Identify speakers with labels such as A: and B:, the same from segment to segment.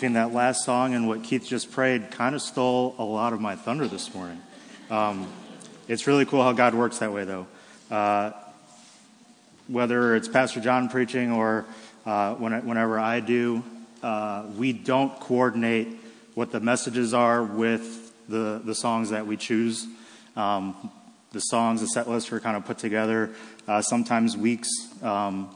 A: between that last song and what Keith just prayed kind of stole a lot of my thunder this morning. Um, it's really cool how God works that way, though. Uh, whether it's Pastor John preaching or uh, when, whenever I do, uh, we don't coordinate what the messages are with the, the songs that we choose. Um, the songs, the set lists are kind of put together uh, sometimes weeks. Um,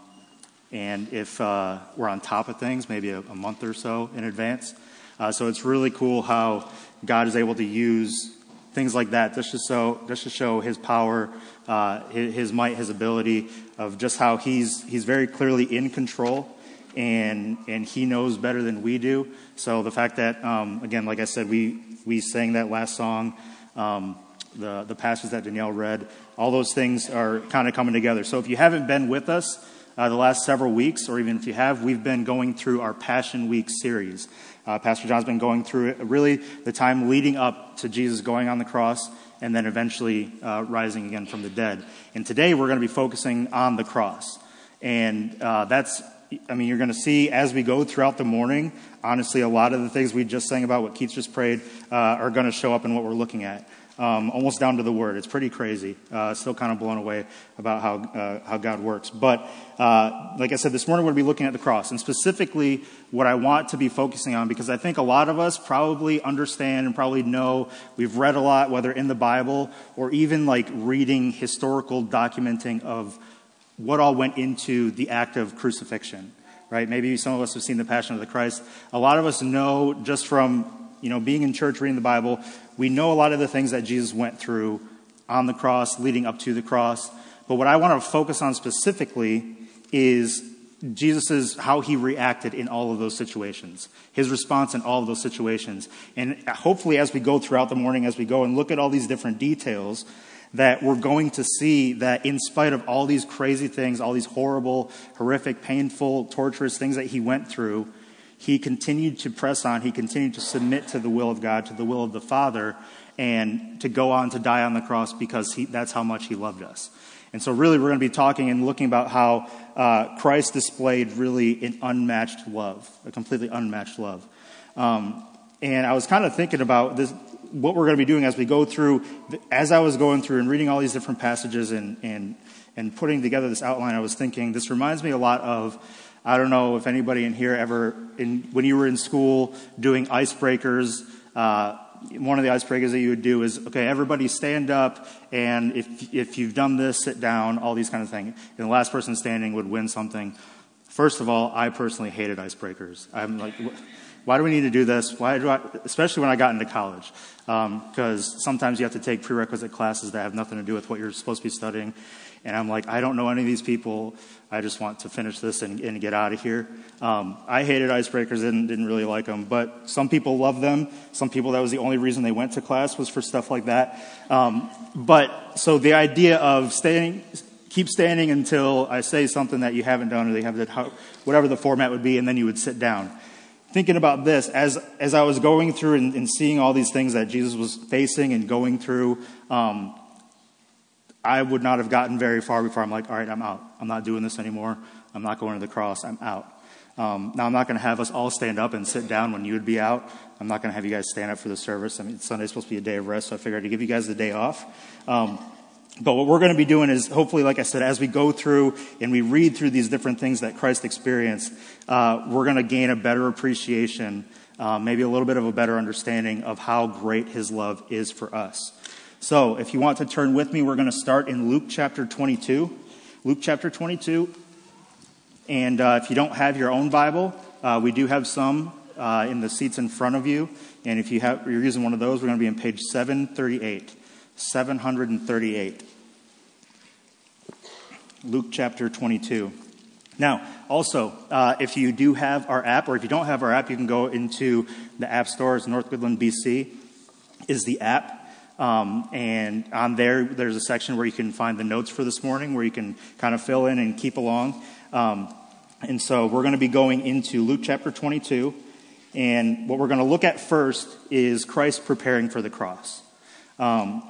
A: and if uh, we're on top of things, maybe a, a month or so in advance. Uh, so it's really cool how God is able to use things like that just to show, just to show His power, uh, his, his, might, His ability of just how He's He's very clearly in control, and and He knows better than we do. So the fact that um, again, like I said, we we sang that last song. Um, the, the passage that Danielle read, all those things are kind of coming together. So if you haven't been with us uh, the last several weeks, or even if you have, we've been going through our Passion Week series. Uh, Pastor John's been going through it, really the time leading up to Jesus going on the cross and then eventually uh, rising again from the dead. And today we're going to be focusing on the cross. And uh, that's, I mean, you're going to see as we go throughout the morning, honestly, a lot of the things we just sang about, what Keith just prayed, uh, are going to show up in what we're looking at um, almost down to the word. It's pretty crazy. Uh, still kind of blown away about how, uh, how God works. But uh, like I said, this morning we're going to be looking at the cross, and specifically what I want to be focusing on, because I think a lot of us probably understand and probably know we've read a lot, whether in the Bible or even like reading historical documenting of what all went into the act of crucifixion. Right? Maybe some of us have seen the Passion of the Christ. A lot of us know just from you know, being in church, reading the Bible, we know a lot of the things that Jesus went through on the cross, leading up to the cross. But what I want to focus on specifically is Jesus' how he reacted in all of those situations, his response in all of those situations. And hopefully, as we go throughout the morning, as we go and look at all these different details, that we're going to see that in spite of all these crazy things, all these horrible, horrific, painful, torturous things that he went through, he continued to press on. He continued to submit to the will of God, to the will of the Father, and to go on to die on the cross because he, that's how much he loved us. And so, really, we're going to be talking and looking about how uh, Christ displayed really an unmatched love, a completely unmatched love. Um, and I was kind of thinking about this, what we're going to be doing as we go through, as I was going through and reading all these different passages and, and, and putting together this outline, I was thinking, this reminds me a lot of I don't know if anybody in here ever, in, when you were in school doing icebreakers, uh, one of the icebreakers that you would do is, okay, everybody stand up, and if, if you've done this, sit down, all these kind of things. And the last person standing would win something. First of all, I personally hated icebreakers. I'm like, why do we need to do this? Why do I, especially when I got into college, because um, sometimes you have to take prerequisite classes that have nothing to do with what you're supposed to be studying. And I'm like, I don't know any of these people. I just want to finish this and, and get out of here. Um, I hated icebreakers and didn't really like them, but some people love them. Some people, that was the only reason they went to class was for stuff like that. Um, but so the idea of staying, keep standing until I say something that you haven't done or they have that, whatever the format would be, and then you would sit down. Thinking about this, as, as I was going through and, and seeing all these things that Jesus was facing and going through, um, I would not have gotten very far before I'm like, all right, I'm out. I'm not doing this anymore. I'm not going to the cross. I'm out. Um, now, I'm not going to have us all stand up and sit down when you would be out. I'm not going to have you guys stand up for the service. I mean, Sunday's supposed to be a day of rest, so I figured to give you guys the day off. Um, but what we're going to be doing is hopefully, like I said, as we go through and we read through these different things that Christ experienced, uh, we're going to gain a better appreciation, uh, maybe a little bit of a better understanding of how great his love is for us. So, if you want to turn with me, we're going to start in Luke chapter 22. Luke chapter 22. And uh, if you don't have your own Bible, uh, we do have some uh, in the seats in front of you. And if you have, you're using one of those, we're going to be on page 738. 738. Luke chapter 22. Now, also, uh, if you do have our app, or if you don't have our app, you can go into the app stores. North Goodland, BC is the app. Um, and on there, there's a section where you can find the notes for this morning, where you can kind of fill in and keep along. Um, and so we're going to be going into Luke chapter 22. And what we're going to look at first is Christ preparing for the cross. Um,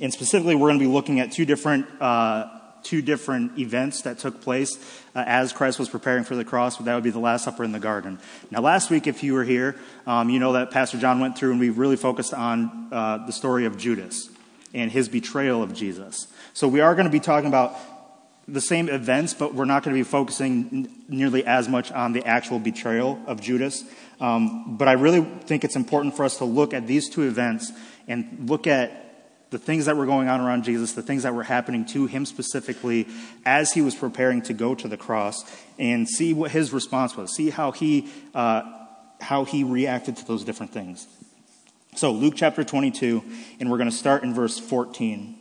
A: and specifically, we're going to be looking at two different, uh, two different events that took place uh, as Christ was preparing for the cross. But that would be the Last Supper in the garden. Now, last week, if you were here, um, you know that Pastor John went through and we really focused on uh, the story of Judas and his betrayal of Jesus. So we are going to be talking about the same events, but we're not going to be focusing nearly as much on the actual betrayal of Judas. Um, but I really think it's important for us to look at these two events and look at the things that were going on around Jesus, the things that were happening to him specifically as he was preparing to go to the cross, and see what his response was. See how he uh, how he reacted to those different things. So Luke chapter 22, and we're going to start in verse 14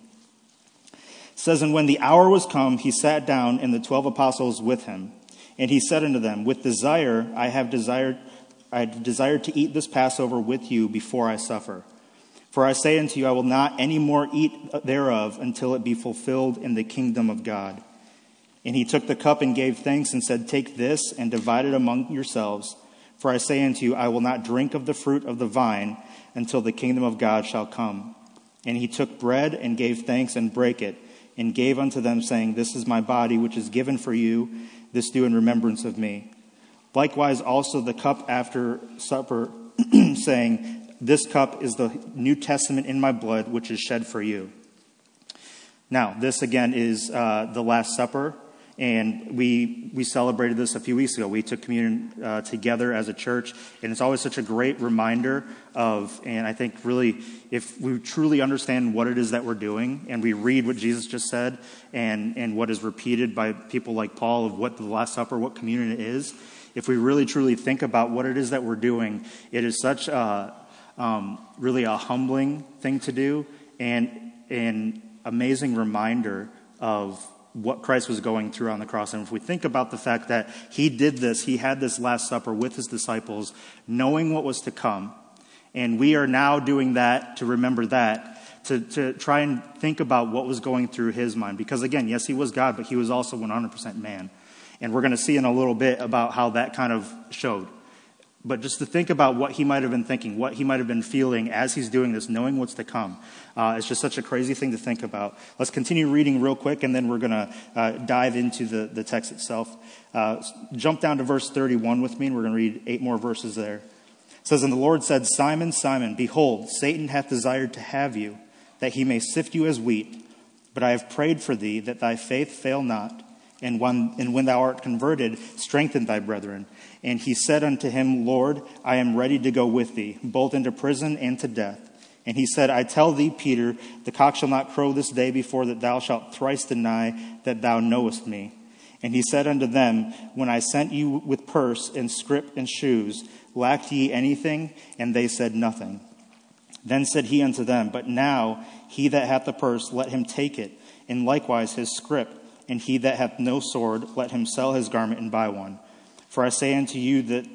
A: says, And when the hour was come, he sat down, and the twelve apostles with him. And he said unto them, With desire I have desired, I desired to eat this Passover with you before I suffer. For I say unto you, I will not any more eat thereof until it be fulfilled in the kingdom of God. And he took the cup and gave thanks and said, Take this and divide it among yourselves. For I say unto you, I will not drink of the fruit of the vine until the kingdom of God shall come. And he took bread and gave thanks and brake it and gave unto them, saying, This is my body, which is given for you. This do in remembrance of me. Likewise, also the cup after supper, saying, This cup is the New Testament in my blood, which is shed for you. Now, this again is uh, the Last Supper. And we, we celebrated this a few weeks ago. We took communion uh, together as a church, and it's always such a great reminder of, and I think really, if we truly understand what it is that we're doing, and we read what Jesus just said, and, and what is repeated by people like Paul of what the Last Supper, what communion is, if we really truly think about what it is that we're doing, it is such a, um, really a humbling thing to do, and an amazing reminder of what Christ was going through on the cross. And if we think about the fact that he did this, he had this Last Supper with his disciples, knowing what was to come, and we are now doing that to remember that. To, to try and think about what was going through his mind. Because again, yes, he was God, but he was also 100% man. And we're going to see in a little bit about how that kind of showed. But just to think about what he might have been thinking, what he might have been feeling as he's doing this, knowing what's to come, uh, it's just such a crazy thing to think about. Let's continue reading real quick, and then we're going to uh, dive into the, the text itself. Uh, jump down to verse 31 with me, and we're going to read eight more verses there. It says, And the Lord said, Simon, Simon, behold, Satan hath desired to have you, that he may sift you as wheat. But I have prayed for thee, that thy faith fail not. And when, and when thou art converted, strengthen thy brethren. And he said unto him, Lord, I am ready to go with thee, both into prison and to death. And he said, I tell thee, Peter, the cock shall not crow this day before that thou shalt thrice deny that thou knowest me. And he said unto them, When I sent you with purse and scrip and shoes, lacked ye anything? And they said, Nothing. Then said he unto them, But now he that hath the purse, let him take it, and likewise his scrip. And he that hath no sword, let him sell his garment and buy one. For I say unto you that,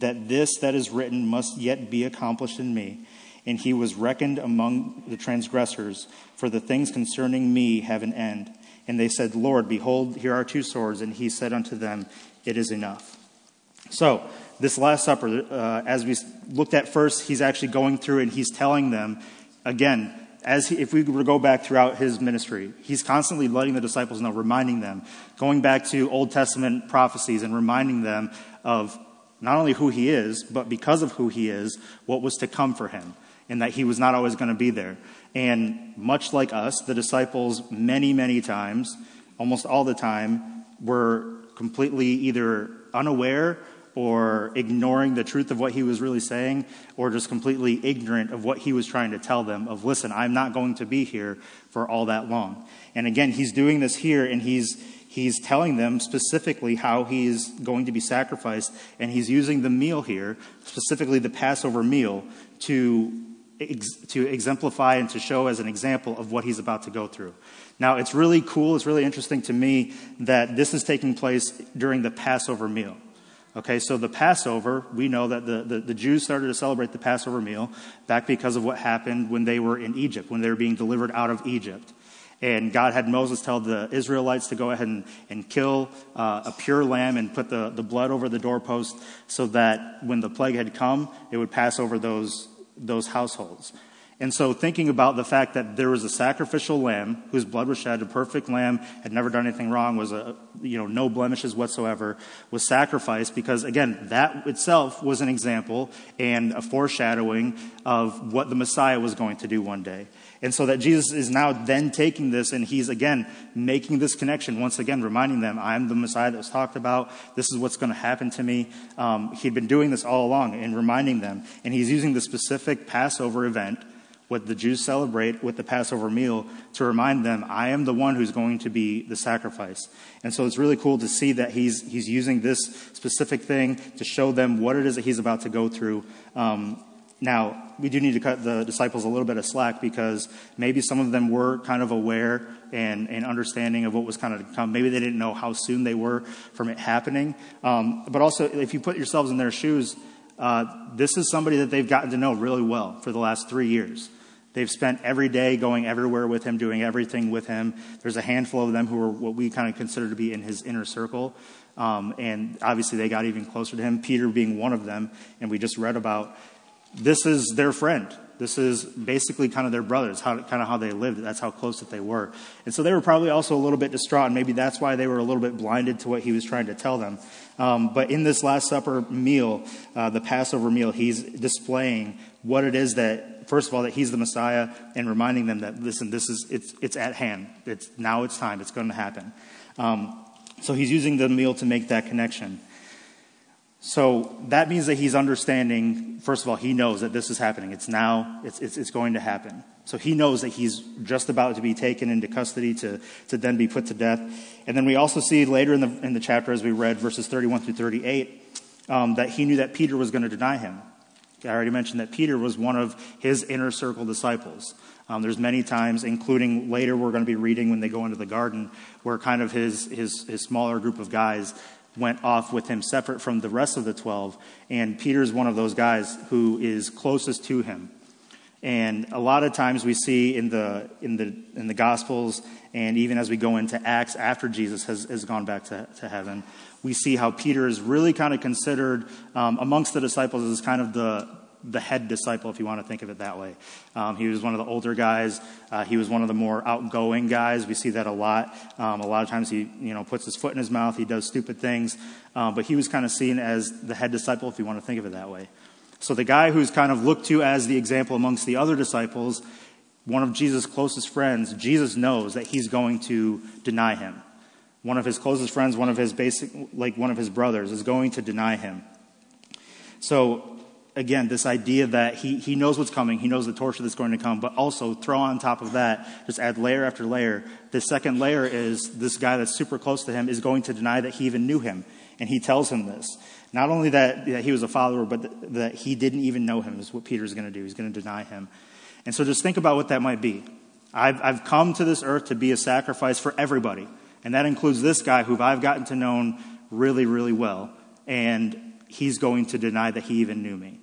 A: that this that is written must yet be accomplished in me. And he was reckoned among the transgressors, for the things concerning me have an end. And they said, Lord, behold, here are two swords. And he said unto them, It is enough. So, this Last Supper, uh, as we looked at first, he's actually going through and he's telling them, again, as he, if we were to go back throughout his ministry, he's constantly letting the disciples know, reminding them, going back to Old Testament prophecies and reminding them of not only who he is, but because of who he is, what was to come for him, and that he was not always going to be there. And much like us, the disciples, many, many times, almost all the time, were completely either unaware or ignoring the truth of what he was really saying, or just completely ignorant of what he was trying to tell them of, listen, I'm not going to be here for all that long. And again, he's doing this here, and he's, he's telling them specifically how he's going to be sacrificed, and he's using the meal here, specifically the Passover meal, to, to exemplify and to show as an example of what he's about to go through. Now, it's really cool, it's really interesting to me that this is taking place during the Passover meal. Okay, so the Passover, we know that the, the, the, Jews started to celebrate the Passover meal back because of what happened when they were in Egypt, when they were being delivered out of Egypt. And God had Moses tell the Israelites to go ahead and, and kill uh, a pure lamb and put the, the blood over the doorpost so that when the plague had come, it would pass over those, those households. And so, thinking about the fact that there was a sacrificial lamb whose blood was shed, a perfect lamb, had never done anything wrong, was a, you know, no blemishes whatsoever, was sacrificed because, again, that itself was an example and a foreshadowing of what the Messiah was going to do one day. And so that Jesus is now then taking this and he's again making this connection, once again reminding them, I'm the Messiah that was talked about. This is what's going to happen to me. Um, he'd been doing this all along and reminding them. And he's using the specific Passover event, what the Jews celebrate with the Passover meal, to remind them, I am the one who's going to be the sacrifice. And so it's really cool to see that he's, he's using this specific thing to show them what it is that he's about to go through. Um, now, we do need to cut the disciples a little bit of slack because maybe some of them were kind of aware and, and understanding of what was kind of to come. Maybe they didn't know how soon they were from it happening. Um, but also, if you put yourselves in their shoes, uh, this is somebody that they've gotten to know really well for the last three years. They've spent every day going everywhere with him, doing everything with him. There's a handful of them who are what we kind of consider to be in his inner circle. Um, and obviously, they got even closer to him, Peter being one of them. And we just read about this is their friend. This is basically kind of their brothers, how, kind of how they lived. That's how close that they were. And so they were probably also a little bit distraught, and maybe that's why they were a little bit blinded to what he was trying to tell them. Um, but in this Last Supper meal, uh, the Passover meal, he's displaying what it is that, first of all, that he's the Messiah, and reminding them that, listen, this is, it's, it's at hand. It's, now it's time. It's going to happen. Um, so he's using the meal to make that connection. So that means that he's understanding, first of all, he knows that this is happening. It's now, it's, it's, it's, going to happen. So he knows that he's just about to be taken into custody to, to then be put to death. And then we also see later in the, in the chapter, as we read, verses 31 through 38, um, that he knew that Peter was going to deny him. I already mentioned that Peter was one of his inner circle disciples. Um, there's many times, including later we're going to be reading when they go into the garden, where kind of his, his, his smaller group of guys went off with him separate from the rest of the 12. And Peter's one of those guys who is closest to him. And a lot of times we see in the, in the, in the Gospels, and even as we go into Acts after Jesus has, has gone back to, to heaven, we see how Peter is really kind of considered um, amongst the disciples as kind of the, the head disciple, if you want to think of it that way. Um, he was one of the older guys. Uh, he was one of the more outgoing guys. We see that a lot. Um, a lot of times he, you know, puts his foot in his mouth. He does stupid things. Um, but he was kind of seen as the head disciple, if you want to think of it that way. So the guy who's kind of looked to as the example amongst the other disciples, one of Jesus' closest friends, Jesus knows that he's going to deny him. One of his closest friends, one of his basic, like one of his brothers, is going to deny him. So again, this idea that he, he knows what's coming, he knows the torture that's going to come, but also throw on top of that, just add layer after layer. The second layer is this guy that's super close to him is going to deny that he even knew him. And he tells him this. Not only that, that he was a follower, but that, that he didn't even know him, is what Peter's going to do. He's going to deny him. And so just think about what that might be. I've, I've come to this earth to be a sacrifice for everybody. And that includes this guy who I've gotten to know really, really well. And he's going to deny that he even knew me.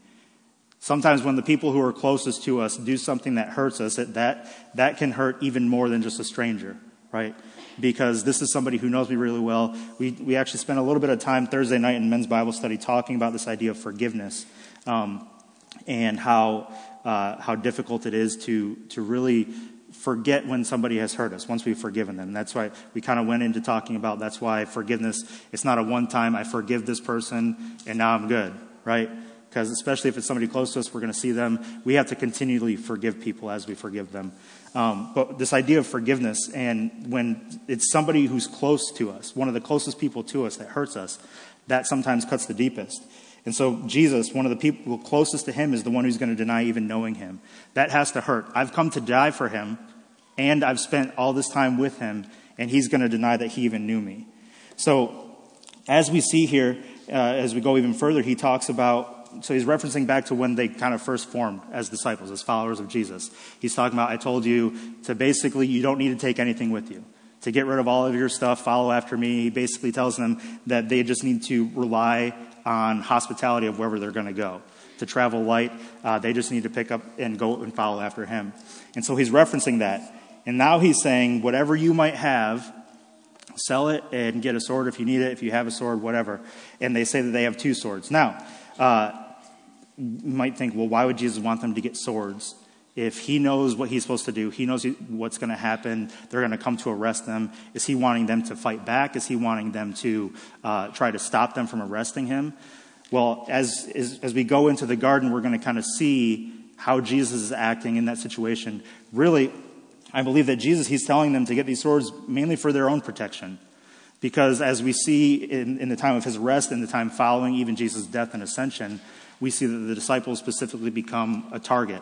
A: Sometimes when the people who are closest to us do something that hurts us, that, that, that can hurt even more than just a stranger, right? Because this is somebody who knows me really well. We, we actually spent a little bit of time Thursday night in men's Bible study talking about this idea of forgiveness um, and how, uh, how difficult it is to, to really forget when somebody has hurt us once we've forgiven them. That's why we kind of went into talking about that's why forgiveness, it's not a one time, I forgive this person and now I'm good, right? because especially if it's somebody close to us, we're going to see them. We have to continually forgive people as we forgive them. Um, but this idea of forgiveness, and when it's somebody who's close to us, one of the closest people to us that hurts us, that sometimes cuts the deepest. And so, Jesus, one of the people closest to him, is the one who's going to deny even knowing him. That has to hurt. I've come to die for him, and I've spent all this time with him, and he's going to deny that he even knew me. So, as we see here, uh, as we go even further, he talks about so he's referencing back to when they kind of first formed as disciples, as followers of Jesus. He's talking about, I told you to basically, you don't need to take anything with you. To get rid of all of your stuff, follow after me. He basically tells them that they just need to rely on hospitality of wherever they're going to go. To travel light, uh, they just need to pick up and go and follow after him. And so he's referencing that. And now he's saying, whatever you might have, sell it and get a sword if you need it, if you have a sword, whatever. And they say that they have two swords. Now, uh, you might think, well, why would Jesus want them to get swords If he knows what he's supposed to do, he knows what's going to happen, they're going to come to arrest them. Is he wanting them to fight back? Is he wanting them to uh, try to stop them from arresting him? Well, as, as, as we go into the garden, we're going to kind of see how Jesus is acting in that situation. Really, I believe that Jesus, he's telling them to get these swords mainly for their own protection. Because as we see in, in the time of his arrest and the time following even Jesus' death and ascension, we see that the disciples specifically become a target.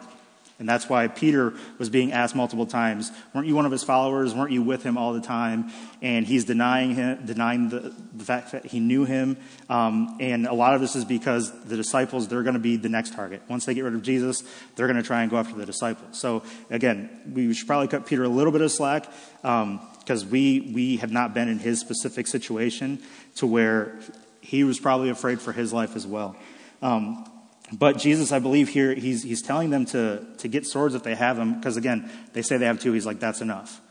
A: And that's why Peter was being asked multiple times, weren't you one of his followers? Weren't you with him all the time? And he's denying him, denying the, the fact that he knew him. Um, and a lot of this is because the disciples, they're going to be the next target. Once they get rid of Jesus, they're going to try and go after the disciples. So again, we should probably cut Peter a little bit of slack, because um, we, we have not been in his specific situation to where he was probably afraid for his life as well. Um, but Jesus, I believe here, he's, he's telling them to, to get swords if they have them, because again, they say they have two. He's like, that's enough.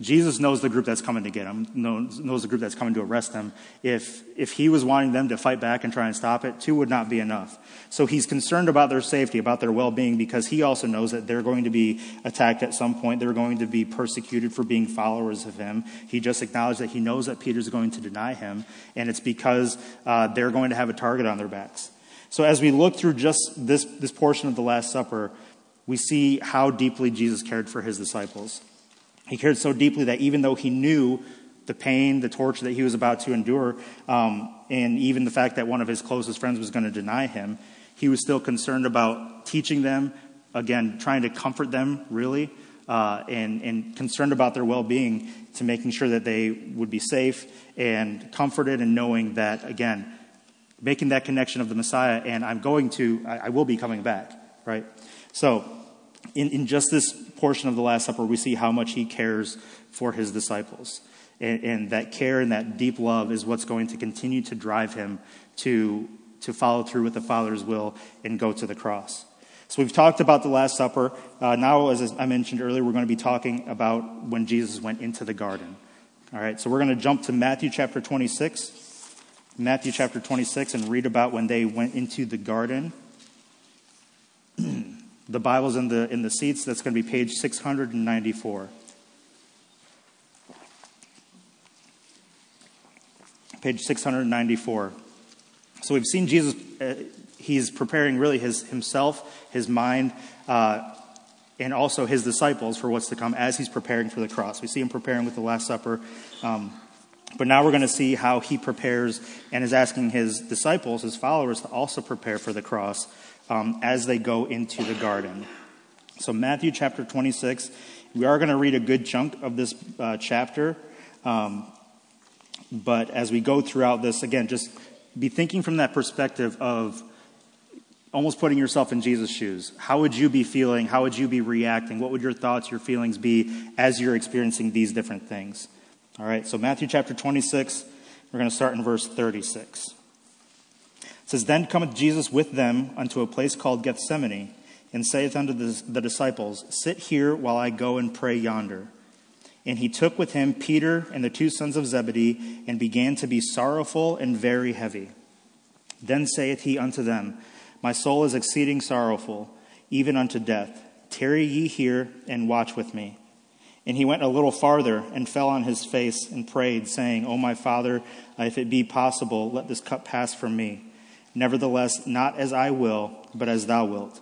A: Jesus knows the group that's coming to get him, knows, knows the group that's coming to arrest him. If, if he was wanting them to fight back and try and stop it, two would not be enough. So he's concerned about their safety, about their well being, because he also knows that they're going to be attacked at some point. They're going to be persecuted for being followers of him. He just acknowledged that he knows that Peter's going to deny him, and it's because uh, they're going to have a target on their backs. So as we look through just this, this portion of the Last Supper, we see how deeply Jesus cared for his disciples. He cared so deeply that even though he knew the pain, the torture that he was about to endure, um, and even the fact that one of his closest friends was going to deny him, he was still concerned about teaching them, again, trying to comfort them, really, uh, and, and concerned about their well being to making sure that they would be safe and comforted and knowing that, again, making that connection of the Messiah, and I'm going to, I, I will be coming back, right? So, in, in just this portion of the Last Supper, we see how much he cares for his disciples. And, and, that care and that deep love is what's going to continue to drive him to, to follow through with the Father's will and go to the cross. So we've talked about the Last Supper. Uh, now, as I mentioned earlier, we're going to be talking about when Jesus went into the garden. All right, so we're going to jump to Matthew chapter 26. Matthew chapter 26 and read about when they went into the garden. the Bible's in the, in the seats. That's going to be page 694. Page 694. So we've seen Jesus, uh, he's preparing really his, himself, his mind, uh, and also his disciples for what's to come as he's preparing for the cross. We see him preparing with the Last Supper. Um, but now we're going to see how he prepares and is asking his disciples, his followers, to also prepare for the cross um, as they go into the garden. So, Matthew chapter 26, we are going to read a good chunk of this uh, chapter. Um, but as we go throughout this, again, just be thinking from that perspective of almost putting yourself in Jesus' shoes. How would you be feeling? How would you be reacting? What would your thoughts, your feelings be as you're experiencing these different things? All right, so Matthew chapter 26, we're going to start in verse 36. It says, Then cometh Jesus with them unto a place called Gethsemane, and saith unto the, the disciples, Sit here while I go and pray yonder. And he took with him Peter and the two sons of Zebedee, and began to be sorrowful and very heavy. Then saith he unto them, My soul is exceeding sorrowful, even unto death. Tarry ye here and watch with me. And he went a little farther and fell on his face and prayed, saying, O my Father, if it be possible, let this cup pass from me. Nevertheless, not as I will, but as thou wilt.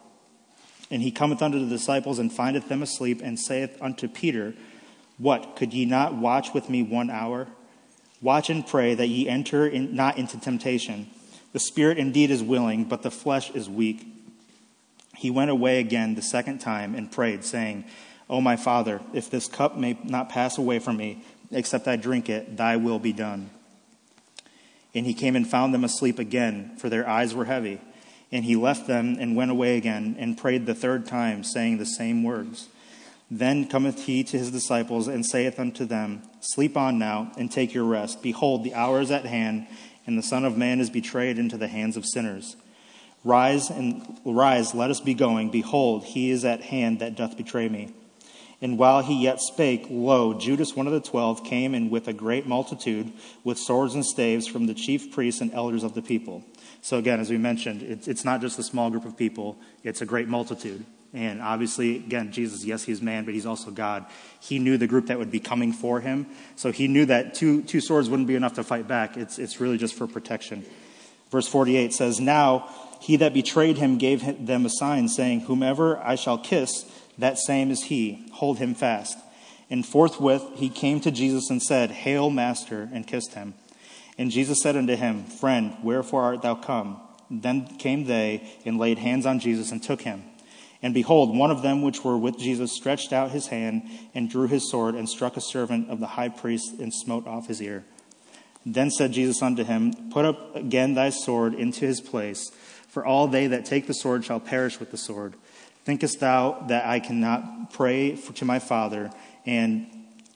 A: And he cometh unto the disciples and findeth them asleep, and saith unto Peter, What, could ye not watch with me one hour? Watch and pray that ye enter in, not into temptation. The spirit indeed is willing, but the flesh is weak. He went away again the second time and prayed, saying, O my Father, if this cup may not pass away from me, except I drink it, thy will be done. And he came and found them asleep again, for their eyes were heavy. And he left them and went away again, and prayed the third time, saying the same words. Then cometh he to his disciples, and saith unto them, Sleep on now, and take your rest. Behold, the hour is at hand, and the Son of Man is betrayed into the hands of sinners. Rise and rise, let us be going. Behold, he is at hand that doth betray me. And while he yet spake, lo, Judas, one of the twelve, came in with a great multitude, with swords and staves from the chief priests and elders of the people. So, again, as we mentioned, it's, it's not just a small group of people, it's a great multitude. And obviously, again, Jesus, yes, he's man, but he's also God. He knew the group that would be coming for him. So he knew that two, two swords wouldn't be enough to fight back. It's, it's really just for protection. Verse 48 says, Now he that betrayed him gave them a sign, saying, Whomever I shall kiss, that same is he. Hold him fast. And forthwith he came to Jesus and said, Hail, Master, and kissed him. And Jesus said unto him, Friend, wherefore art thou come? Then came they and laid hands on Jesus and took him. And behold, one of them which were with Jesus stretched out his hand and drew his sword and struck a servant of the high priest and smote off his ear. Then said Jesus unto him, Put up again thy sword into his place, for all they that take the sword shall perish with the sword. Thinkest thou that I cannot pray to my Father, and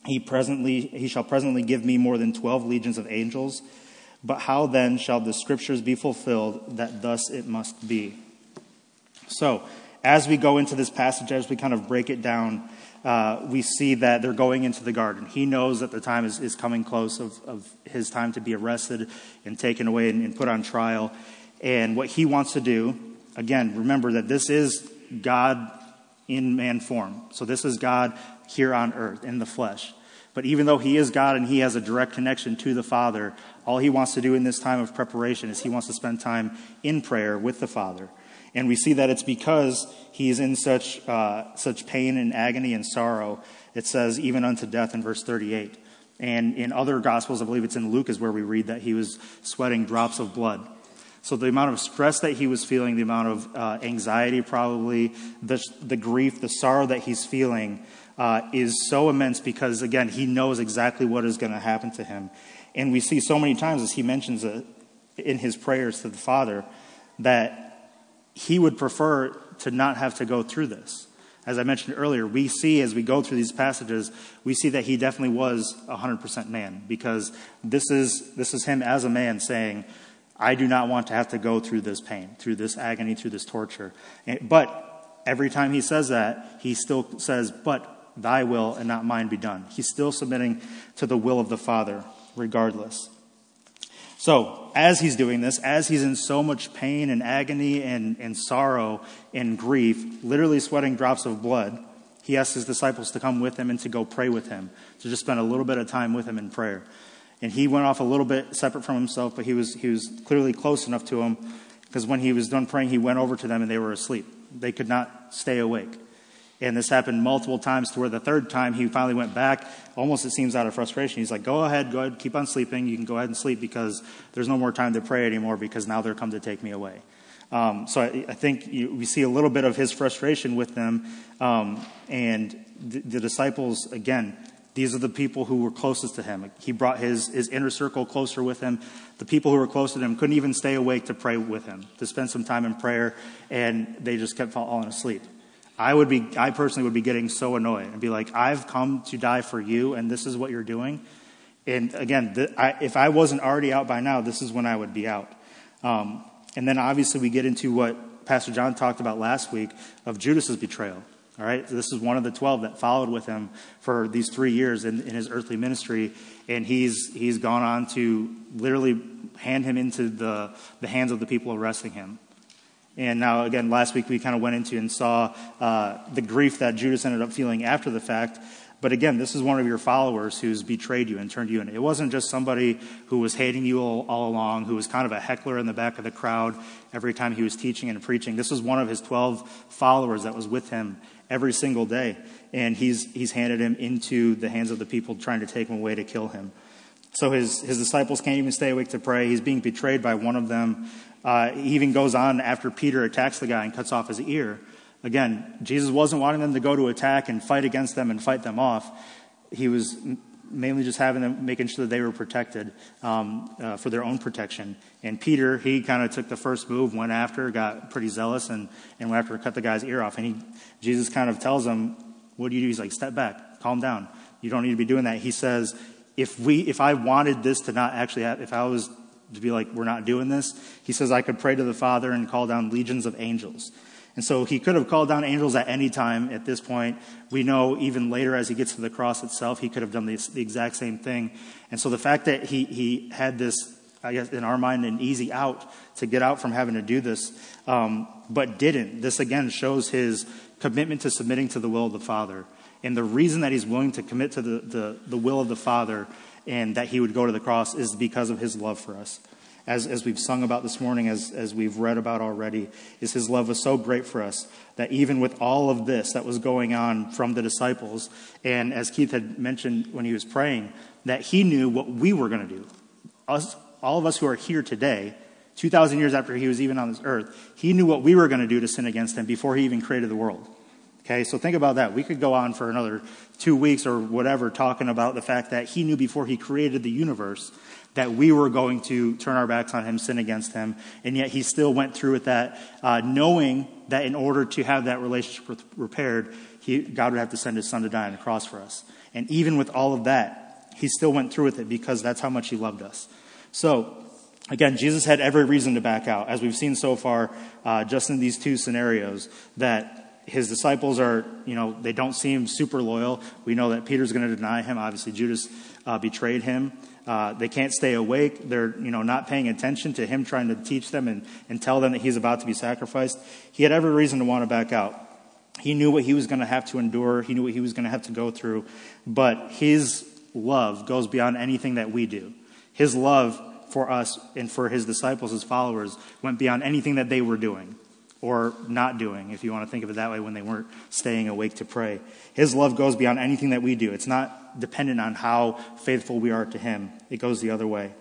A: he presently he shall presently give me more than twelve legions of angels? But how then shall the scriptures be fulfilled that thus it must be? So, as we go into this passage, as we kind of break it down, uh, we see that they're going into the garden. He knows that the time is, is coming close of, of his time to be arrested and taken away and, and put on trial. And what he wants to do, again, remember that this is God in man form. So this is God here on earth in the flesh. But even though he is God and he has a direct connection to the Father, all he wants to do in this time of preparation is he wants to spend time in prayer with the Father. And we see that it's because he's in such, uh, such pain and agony and sorrow. It says, even unto death in verse 38. And in other Gospels, I believe it's in Luke, is where we read that he was sweating drops of blood. So the amount of stress that he was feeling, the amount of uh, anxiety, probably, the, the grief, the sorrow that he's feeling uh, is so immense because, again, he knows exactly what is going to happen to him. And we see so many times, as he mentions it in his prayers to the Father, that he would prefer to not have to go through this. As I mentioned earlier, we see as we go through these passages, we see that he definitely was 100% man because this is, this is him as a man saying, I do not want to have to go through this pain, through this agony, through this torture. But every time he says that, he still says, But thy will and not mine be done. He's still submitting to the will of the Father, regardless. So, as he's doing this, as he's in so much pain and agony and, and sorrow and grief, literally sweating drops of blood, he asks his disciples to come with him and to go pray with him, to just spend a little bit of time with him in prayer. And he went off a little bit separate from himself, but he was, he was clearly close enough to him because when he was done praying, he went over to them and they were asleep. They could not stay awake. And this happened multiple times to where the third time he finally went back, almost it seems out of frustration. He's like, Go ahead, go ahead, keep on sleeping. You can go ahead and sleep because there's no more time to pray anymore because now they're come to take me away. Um, so I, I think you, we see a little bit of his frustration with them. Um, and the, the disciples, again, these are the people who were closest to him. He brought his, his inner circle closer with him. The people who were close to him couldn't even stay awake to pray with him, to spend some time in prayer, and they just kept falling asleep. I would be, I personally would be getting so annoyed and be like, I've come to die for you, and this is what you're doing. And again, I, if I wasn't already out by now, this is when I would be out. Um, and then obviously we get into what Pastor John talked about last week of Judas's betrayal. All right, so this is one of the twelve that followed with him for these three years in, in his earthly ministry, and he's he's gone on to literally hand him into the the hands of the people arresting him. And now, again, last week we kind of went into and saw uh, the grief that Judas ended up feeling after the fact. But again, this is one of your followers who's betrayed you and turned you in. It wasn't just somebody who was hating you all, all, along, who was kind of a heckler in the back of the crowd every time he was teaching and preaching. This was one of his 12 followers that was with him every single day. And he's, he's handed him into the hands of the people trying to take him away to kill him. So his, his disciples can't even stay awake to pray. He's being betrayed by one of them. Uh, he even goes on after Peter attacks the guy and cuts off his ear. Again, Jesus wasn't wanting them to go to attack and fight against them and fight them off. He was mainly just having them, making sure that they were protected um, uh, for their own protection. And Peter, he kind of took the first move, went after, got pretty zealous, and, and went after cut the guy's ear off. And he, Jesus kind of tells him, What do you do? He's like, Step back, calm down. You don't need to be doing that. He says, if we if I wanted this to not actually have, if I was to be like, we're not doing this. He says, I could pray to the Father and call down legions of angels. And so he could have called down angels at any time at this point. We know even later as he gets to the cross itself, he could have done the, the exact same thing. And so the fact that he, he had this, I guess, in our mind, an easy out to get out from having to do this, um, but didn't, this again shows his commitment to submitting to the will of the Father. And the reason that he's willing to commit to the, the, the will of the Father and that he would go to the cross is because of his love for us. As, as we've sung about this morning, as, as we've read about already, is his love was so great for us that even with all of this that was going on from the disciples, and as Keith had mentioned when he was praying, that he knew what we were going to do. Us, all of us who are here today, 2,000 years after he was even on this earth, he knew what we were going to do to sin against him before he even created the world. Okay, so think about that. We could go on for another two weeks or whatever talking about the fact that he knew before he created the universe that we were going to turn our backs on him, sin against him, and yet he still went through with that, uh, knowing that in order to have that relationship repaired, he, God would have to send his son to die on the cross for us. And even with all of that, he still went through with it because that's how much he loved us. So, again, Jesus had every reason to back out, as we've seen so far, uh, just in these two scenarios, that his disciples are, you know, they don't seem super loyal. We know that Peter's going to deny him. Obviously, Judas uh, betrayed him. Uh, they can't stay awake. They're, you know, not paying attention to him trying to teach them and, and tell them that he's about to be sacrificed. He had every reason to want to back out. He knew what he was going to have to endure. He knew what he was going to have to go through. But his love goes beyond anything that we do. His love for us and for his disciples, his followers, went beyond anything that they were doing or not doing, if you want to think of it that way, when they weren't staying awake to pray. His love goes beyond anything that we do. It's not dependent on how faithful we are to Him, it goes the other way.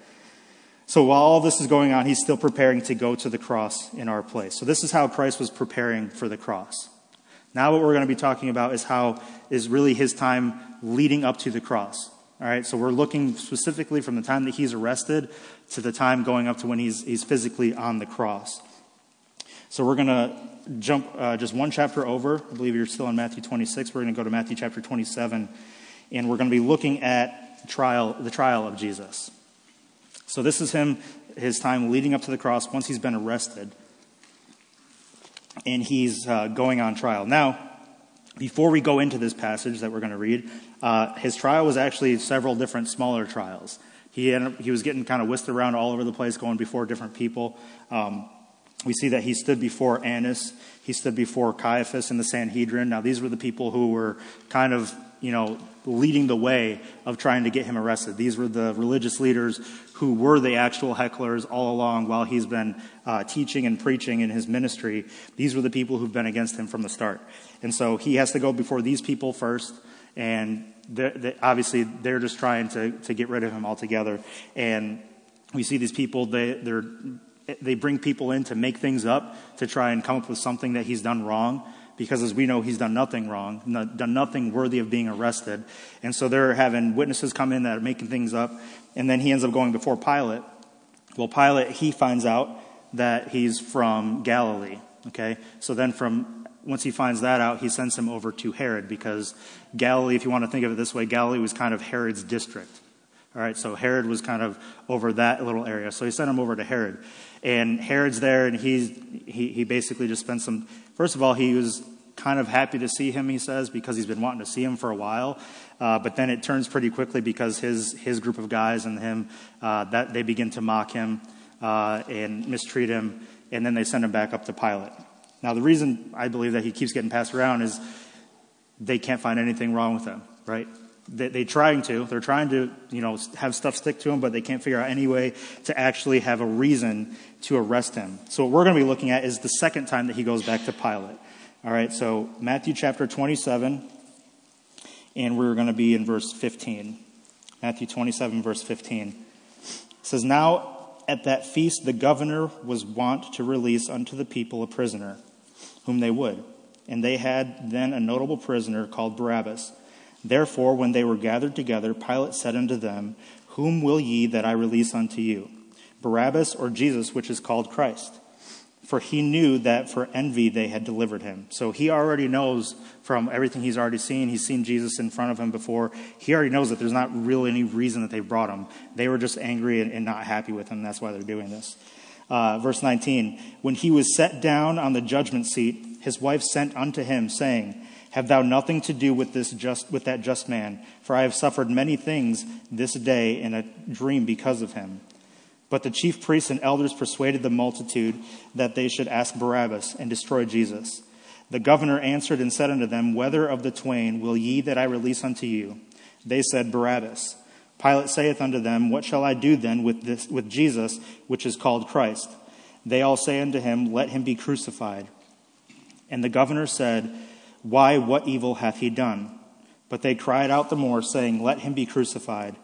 A: So while all this is going on, He's still preparing to go to the cross in our place. So this is how Christ was preparing for the cross. Now, what we're going to be talking about is how is really His time leading up to the cross. All right, so we're looking specifically from the time that he's arrested to the time going up to when he's, he's physically on the cross. So we're going to jump uh, just one chapter over. I believe you're still in Matthew 26. We're going to go to Matthew chapter 27, and we're going to be looking at trial, the trial of Jesus. So this is him, his time leading up to the cross once he's been arrested, and he's uh, going on trial. Now, before we go into this passage that we're going to read, uh, his trial was actually several different smaller trials. He, ended, he was getting kind of whisked around all over the place, going before different people. Um, we see that he stood before Annas, he stood before Caiaphas and the Sanhedrin. Now, these were the people who were kind of, you know, leading the way of trying to get him arrested. These were the religious leaders who were the actual hecklers all along while he's been uh, teaching and preaching in his ministry. These were the people who've been against him from the start. And so he has to go before these people first. And they're, they, obviously, they're just trying to, to get rid of him altogether. And we see these people, they, they're they bring people in to make things up to try and come up with something that he's done wrong because as we know he's done nothing wrong done nothing worthy of being arrested and so they're having witnesses come in that are making things up and then he ends up going before pilate well pilate he finds out that he's from galilee okay so then from once he finds that out he sends him over to herod because galilee if you want to think of it this way galilee was kind of herod's district all right, so Herod was kind of over that little area. So he sent him over to Herod. And Herod's there, and he's, he, he basically just spent some. First of all, he was kind of happy to see him, he says, because he's been wanting to see him for a while. Uh, but then it turns pretty quickly because his, his group of guys and him, uh, that they begin to mock him uh, and mistreat him, and then they send him back up to Pilate. Now, the reason I believe that he keeps getting passed around is they can't find anything wrong with him, right? They, they're trying to. They're trying to, you know, have stuff stick to him, but they can't figure out any way to actually have a reason to arrest him. So what we're going to be looking at is the second time that he goes back to Pilate. All right, so Matthew chapter 27, and we're going to be in verse 15. Matthew 27, verse 15. It says, Now at that feast the governor was wont to release unto the people a prisoner, whom they would. And they had then a notable prisoner called Barabbas Therefore, when they were gathered together, Pilate said unto them, Whom will ye that I release unto you? Barabbas or Jesus, which is called Christ? For he knew that for envy they had delivered him. So he already knows from everything he's already seen. He's seen Jesus in front of him before. He already knows that there's not really any reason that they brought him. They were just angry and, not happy with him. That's why they're doing this. Uh, verse 19 When he was set down on the judgment seat, his wife sent unto him, saying, have thou nothing to do with this just with that just man, for I have suffered many things this day in a dream because of him. But the chief priests and elders persuaded the multitude that they should ask Barabbas and destroy Jesus. The governor answered and said unto them, Whether of the twain will ye that I release unto you? They said, Barabbas. Pilate saith unto them, What shall I do then with, this, with Jesus, which is called Christ? They all say unto him, Let him be crucified. And the governor said, Why, what evil hath he done? But they cried out the more, saying, Let him be crucified.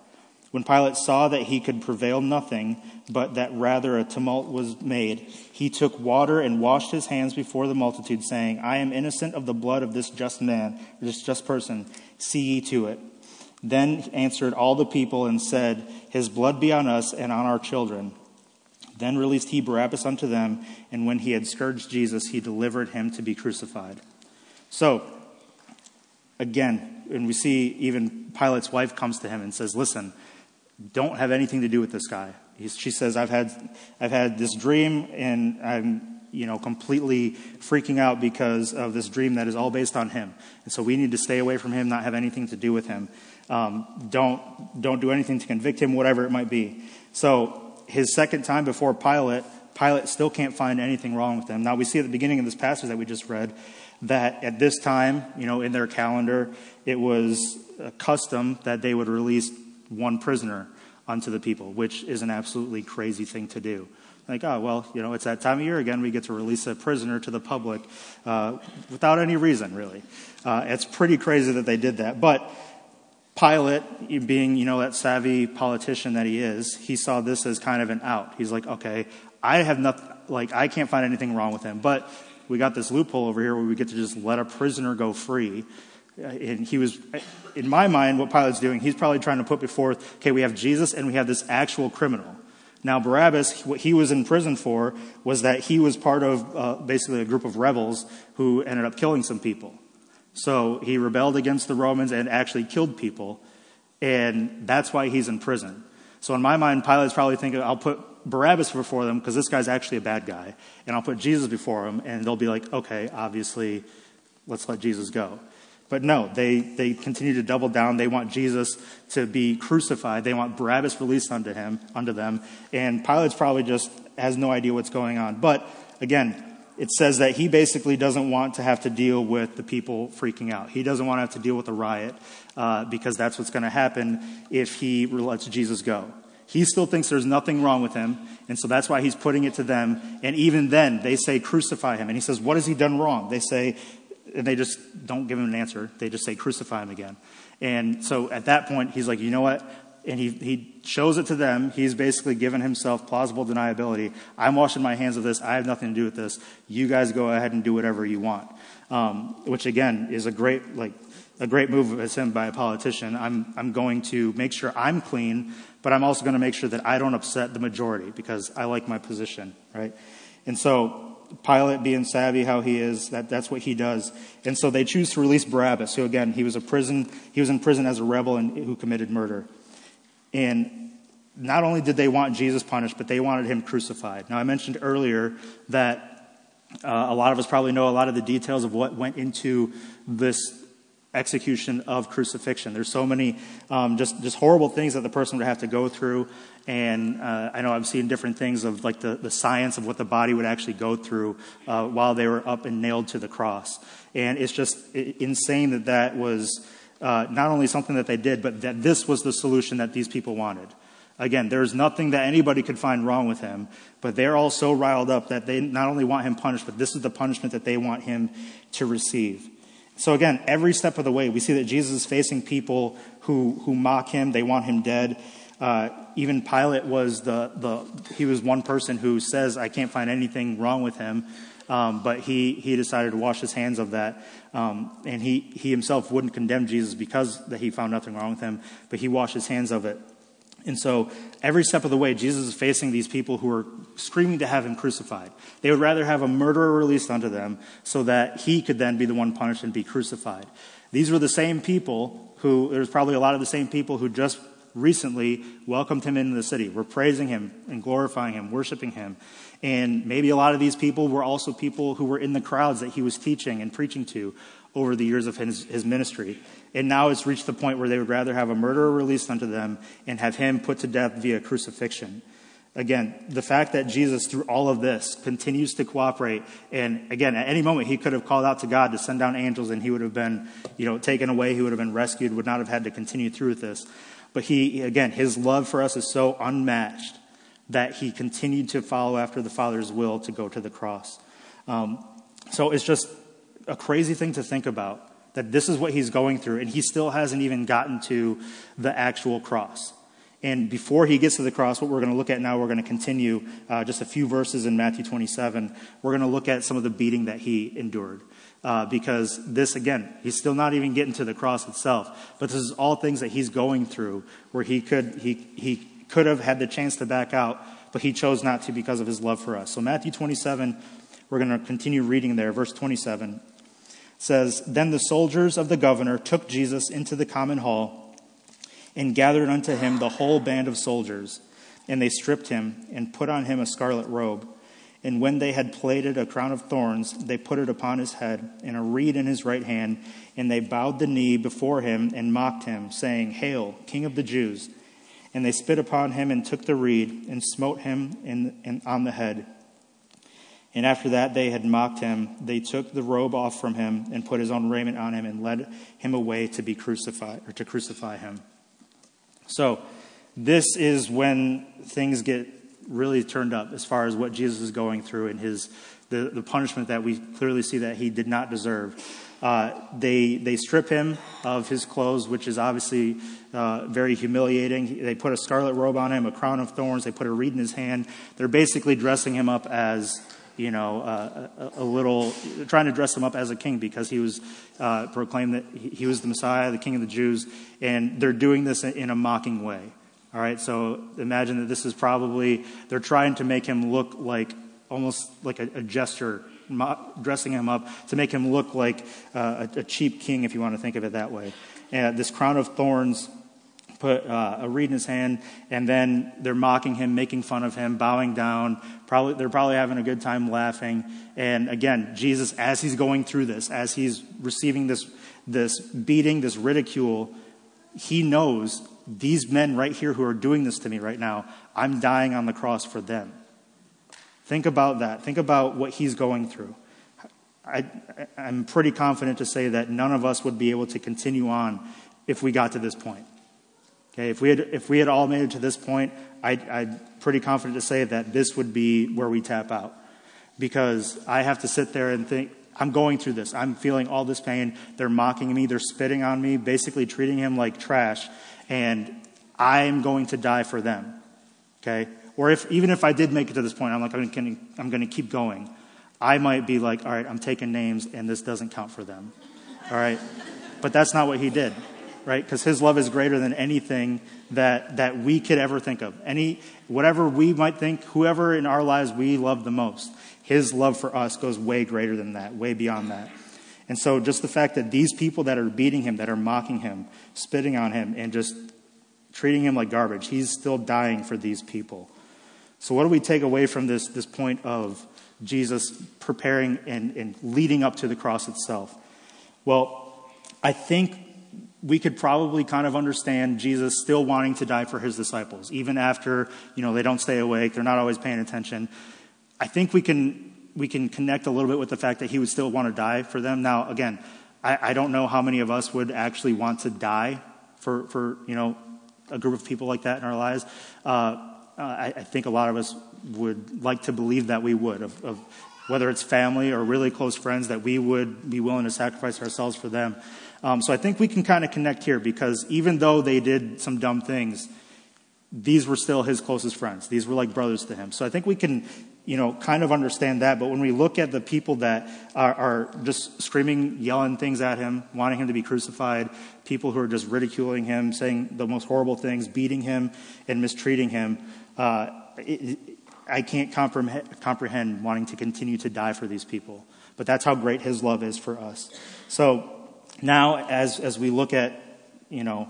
A: When Pilate saw that he could prevail nothing, but that rather a tumult was made, he took water and washed his hands before the multitude, saying, I am innocent of the blood of this just man, this just person. See ye to it. Then answered all the people and said, His blood be on us and on our children. Then released he Barabbas unto them, and when he had scourged Jesus, he delivered him to be crucified. So, again, and we see even Pilate's wife comes to him and says, Listen, don't have anything to do with this guy. She says, I've had, I've had this dream and I'm, you know, completely freaking out because of this dream that is all based on him. And so we need to stay away from him, not have anything to do with him. Um, don't, don't do anything to convict him, whatever it might be. So his second time before Pilate, Pilate still can't find anything wrong with him. Now we see at the beginning of this passage that we just read that at this time, you know, in their calendar, it was a custom that they would release one prisoner unto the people, which is an absolutely crazy thing to do. Like, oh, well, you know, it's that time of year again, we get to release a prisoner to the public uh, without any reason, really. Uh, it's pretty crazy that they did that. But Pilate, being, you know, that savvy politician that he is, he saw this as kind of an out. He's like, okay, I have nothing, like, I can't find anything wrong with him, but we got this loophole over here where we get to just let a prisoner go free and he was, in my mind, what Pilate's doing, he's probably trying to put before, okay, we have Jesus and we have this actual criminal. Now, Barabbas, what he was in prison for was that he was part of uh, basically a group of rebels who ended up killing some people. So he rebelled against the Romans and actually killed people, and that's why he's in prison. So in my mind, Pilate's probably thinking, I'll put Barabbas before them because this guy's actually a bad guy, and I'll put Jesus before him, and they'll be like, okay, obviously, let's let Jesus go. But no, they, they continue to double down. They want Jesus to be crucified. They want Barabbas released unto him, unto them. And Pilate's probably just has no idea what's going on. But again, it says that he basically doesn't want to have to deal with the people freaking out. He doesn't want to have to deal with a riot uh, because that's what's going to happen if he lets Jesus go. He still thinks there's nothing wrong with him, and so that's why he's putting it to them. And even then, they say, Crucify him. And he says, What has he done wrong? They say, and they just don't give him an answer. They just say, crucify him again. And so at that point, he's like, you know what? And he, he shows it to them. He's basically given himself plausible deniability. I'm washing my hands of this. I have nothing to do with this. You guys go ahead and do whatever you want. Um, which again is a great, like, a great move as him by a politician. I'm, I'm going to make sure I'm clean, but I'm also going to make sure that I don't upset the majority because I like my position, right? And so Pilate being savvy how he is, that, that's what he does. And so they choose to release Barabbas, who again, he was a prison, he was in prison as a rebel and who committed murder. And not only did they want Jesus punished, but they wanted him crucified. Now I mentioned earlier that uh, a lot of us probably know a lot of the details of what went into this execution of crucifixion. There's so many um, just just horrible things that the person would have to go through, and uh, I know I've seen different things of like the, the science of what the body would actually go through uh, while they were up and nailed to the cross, and it's just insane that that was uh, not only something that they did, but that this was the solution that these people wanted. Again, there's nothing that anybody could find wrong with him, but they're all so riled up that they not only want him punished, but this is the punishment that they want him to receive. So again, every step of the way, we see that Jesus is facing people who, who mock him. They want him dead. Uh, even Pilate was the, the, he was one person who says, I can't find anything wrong with him. Um, but he, he decided to wash his hands of that. Um, and he, he himself wouldn't condemn Jesus because that he found nothing wrong with him, but he washed his hands of it. And so every step of the way, Jesus is facing these people who are screaming to have him crucified. They would rather have a murderer released unto them so that he could then be the one punished and be crucified. These were the same people who, there's probably a lot of the same people who just recently welcomed him into the city, were praising him and glorifying him, worshiping him. And maybe a lot of these people were also people who were in the crowds that he was teaching and preaching to over the years of his, his ministry. And now it's reached the point where they would rather have a murderer released unto them and have him put to death via crucifixion. again, the fact that Jesus, through all of this, continues to cooperate, and again, at any moment, he could have called out to God to send down angels and he would have been, you know, taken away, he would have been rescued, would not have had to continue through with this. But he, again, his love for us is so unmatched that he continued to follow after the Father's will to go to the cross. Um, so it's just a crazy thing to think about that this is what he's going through, and he still hasn't even gotten to the actual cross. And before he gets to the cross, what we're going to look at now, we're going to continue uh, just a few verses in Matthew 27. We're going to look at some of the beating that he endured. Uh, because this, again, he's still not even getting to the cross itself. But this is all things that he's going through where he could, he, he could have had the chance to back out, but he chose not to because of his love for us. So, Matthew 27, we're going to continue reading there. Verse 27 says Then the soldiers of the governor took Jesus into the common hall and gathered unto him the whole band of soldiers. And they stripped him and put on him a scarlet robe. And when they had plaited a crown of thorns, they put it upon his head and a reed in his right hand. And they bowed the knee before him and mocked him, saying, Hail, King of the Jews! And they spit upon him and took the reed and smote him in, in, on the head. And after that they had mocked him, they took the robe off from him and put his own raiment on him and led him away to be crucified or to crucify him. So, this is when things get really turned up as far as what Jesus is going through and his the, the punishment that we clearly see that he did not deserve. Uh, they they strip him of his clothes, which is obviously uh, very humiliating. They put a scarlet robe on him, a crown of thorns. They put a reed in his hand. They're basically dressing him up as you know, uh, a, a, little, trying to dress him up as a king because he was uh, proclaimed that he was the Messiah, the King of the Jews, and they're doing this in a mocking way. All right, so imagine that this is probably, they're trying to make him look like almost like a, a jester, dressing him up to make him look like uh, a, a, cheap king, if you want to think of it that way. And this crown of thorns put uh, a reed in his hand, and then they're mocking him, making fun of him, bowing down. Probably, they're probably having a good time laughing. And again, Jesus, as he's going through this, as he's receiving this, this beating, this ridicule, he knows these men right here who are doing this to me right now, I'm dying on the cross for them. Think about that. Think about what he's going through. I, am pretty confident to say that none of us would be able to continue on if we got to this point. Okay, if we had, if we had all made it to this point, I, I'm pretty confident to say that this would be where we tap out. Because I have to sit there and think, I'm going through this. I'm feeling all this pain. They're mocking me. They're spitting on me, basically treating him like trash. And I'm going to die for them. Okay? Or if, even if I did make it to this point, I'm like, I'm going I'm going to keep going. I might be like, all right, I'm taking names and this doesn't count for them. All right? But that's not what he did right? Because his love is greater than anything that, that we could ever think of. Any, whatever we might think, whoever in our lives we love the most, his love for us goes way greater than that, way beyond that. And so just the fact that these people that are beating him, that are mocking him, spitting on him, and just treating him like garbage, he's still dying for these people. So what do we take away from this, this point of Jesus preparing and, and leading up to the cross itself? Well, I think we could probably kind of understand Jesus still wanting to die for his disciples, even after, you know, they don't stay awake, they're not always paying attention. I think we can, we can connect a little bit with the fact that he would still want to die for them. Now, again, I, I don't know how many of us would actually want to die for, for, you know, a group of people like that in our lives. Uh, I, I, think a lot of us would like to believe that we would, of, of whether it's family or really close friends, that we would be willing to sacrifice ourselves for them. Um, so I think we can kind of connect here because even though they did some dumb things, these were still his closest friends. These were like brothers to him. So I think we can, you know, kind of understand that. But when we look at the people that are, are just screaming, yelling things at him, wanting him to be crucified, people who are just ridiculing him, saying the most horrible things, beating him and mistreating him, uh, it, I can't comprehend, comprehend wanting to continue to die for these people. But that's how great his love is for us. So now, as, as we look at, you know,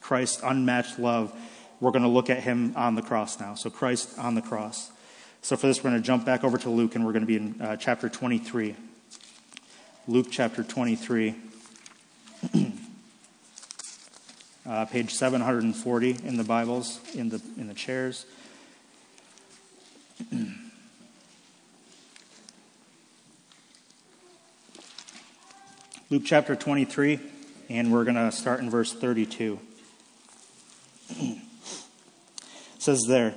A: Christ's unmatched love, we're going to look at him on the cross now. So, Christ on the cross. So, for this, we're going to jump back over to Luke, and we're going to be in uh, chapter 23. Luke chapter 23, uh, page 740 in the Bibles, in the, in the chairs. Luke chapter 23, and we're going to start in verse 32. it says there,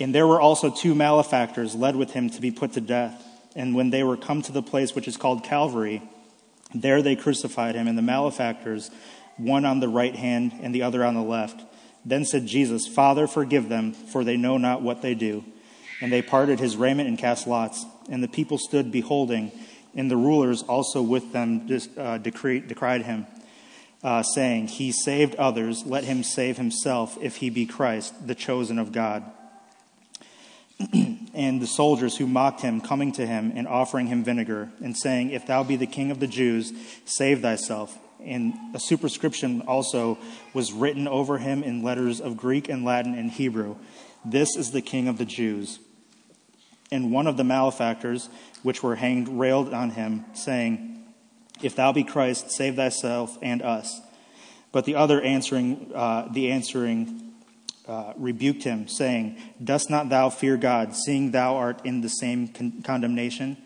A: And there were also two malefactors led with him to be put to death. And when they were come to the place which is called Calvary, there they crucified him, and the malefactors, one on the right hand and the other on the left. Then said Jesus, Father, forgive them, for they know not what they do. And they parted his raiment and cast lots. And the people stood beholding and the rulers also with them uh, decreed, decried him, uh, saying, He saved others, let him save himself if he be Christ, the chosen of God. and the soldiers who mocked him, coming to him and offering him vinegar, and saying, If thou be the king of the Jews, save thyself. And a superscription also was written over him in letters of Greek and Latin and Hebrew This is the king of the Jews. And one of the malefactors, which were hanged, railed on him, saying, If thou be Christ, save thyself and us. But the other answering, uh, the answering uh, rebuked him, saying, Dost not thou fear God, seeing thou art in the same con- condemnation?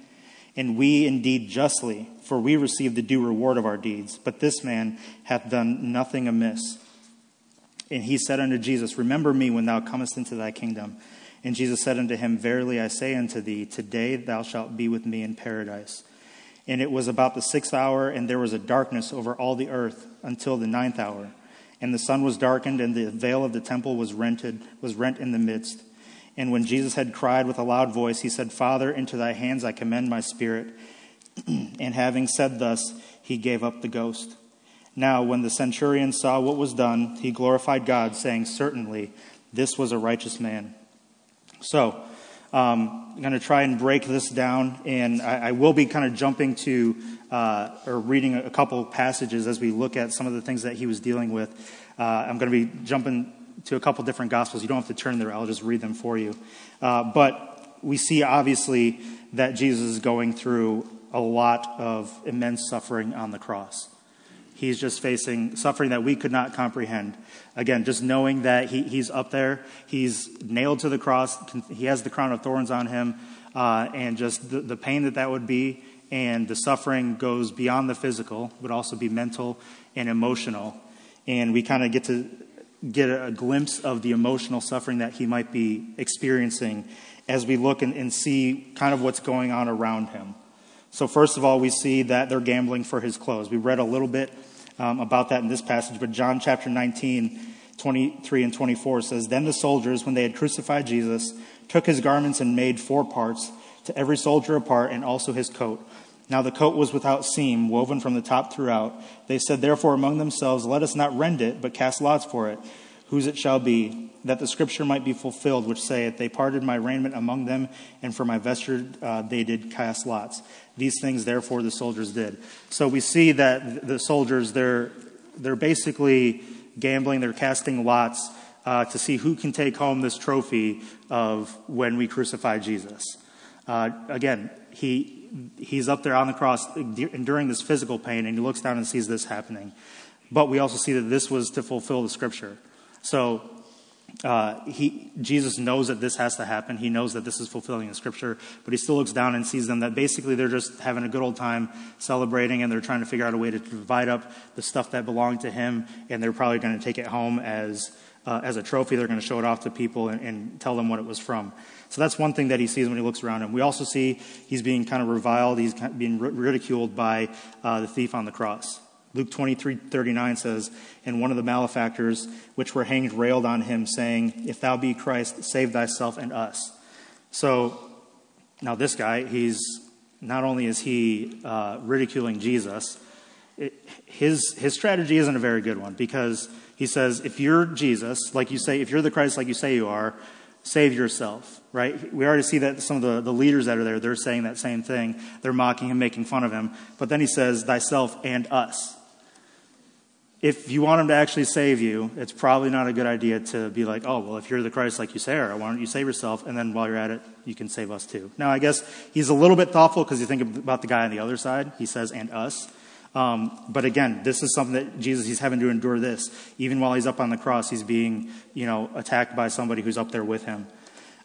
A: And we indeed justly, for we receive the due reward of our deeds. But this man hath done nothing amiss. And he said unto Jesus, Remember me when thou comest into thy kingdom. And Jesus said unto him, Verily I say unto thee, today thou shalt be with me in paradise. And it was about the sixth hour, and there was a darkness over all the earth until the ninth hour. And the sun was darkened, and the veil of the temple was rented, was rent in the midst. And when Jesus had cried with a loud voice, he said, Father, into thy hands I commend my spirit. and having said thus, he gave up the ghost. Now, when the centurion saw what was done, he glorified God, saying, Certainly, this was a righteous man. So, um, I'm going to try and break this down, and I, I will be kind of jumping to uh, or reading a couple passages as we look at some of the things that he was dealing with. Uh, I'm going to be jumping to a couple different gospels. You don't have to turn there, I'll just read them for you. Uh, but we see obviously that Jesus is going through a lot of immense suffering on the cross. He's just facing suffering that we could not comprehend. Again, just knowing that he, he's up there, he's nailed to the cross, he has the crown of thorns on him, uh, and just the, the pain that that would be, and the suffering goes beyond the physical, would also be mental and emotional. And we kind of get to get a glimpse of the emotional suffering that he might be experiencing as we look and, and see kind of what's going on around him. So, first of all, we see that they're gambling for his clothes. We read a little bit um, about that in this passage, but John chapter 19, 23 and 24 says, Then the soldiers, when they had crucified Jesus, took his garments and made four parts, to every soldier a part, and also his coat. Now the coat was without seam, woven from the top throughout. They said, Therefore, among themselves, let us not rend it, but cast lots for it, whose it shall be, that the scripture might be fulfilled, which saith, They parted my raiment among them, and for my vesture uh, they did cast lots. These things, therefore, the soldiers did. So we see that the soldiers, they're, they're basically gambling, they're casting lots uh, to see who can take home this trophy of when we crucify Jesus. Uh, again, he, he's up there on the cross enduring this physical pain, and he looks down and sees this happening. But we also see that this was to fulfill the scripture. So uh, he, Jesus knows that this has to happen. He knows that this is fulfilling the scripture, but he still looks down and sees them that basically they're just having a good old time celebrating and they're trying to figure out a way to divide up the stuff that belonged to him, and they're probably going to take it home as, uh, as a trophy. They're going to show it off to people and, and tell them what it was from. So that's one thing that he sees when he looks around him. We also see he's being kind of reviled, he's being ridiculed by uh, the thief on the cross. Luke 23 39 says, And one of the malefactors which were hanged railed on him, saying, If thou be Christ, save thyself and us. So now this guy, he's not only is he uh, ridiculing Jesus, it, his, his strategy isn't a very good one because he says, If you're Jesus, like you say, if you're the Christ like you say you are, save yourself, right? We already see that some of the, the leaders that are there, they're saying that same thing. They're mocking him, making fun of him. But then he says, Thyself and us if you want him to actually save you, it's probably not a good idea to be like, oh, well, if you're the Christ like you say why don't you save yourself? And then while you're at it, you can save us too. Now, I guess he's a little bit thoughtful because you think about the guy on the other side. He says, and us. Um, but again, this is something that Jesus, he's having to endure this. Even while he's up on the cross, he's being, you know, attacked by somebody who's up there with him.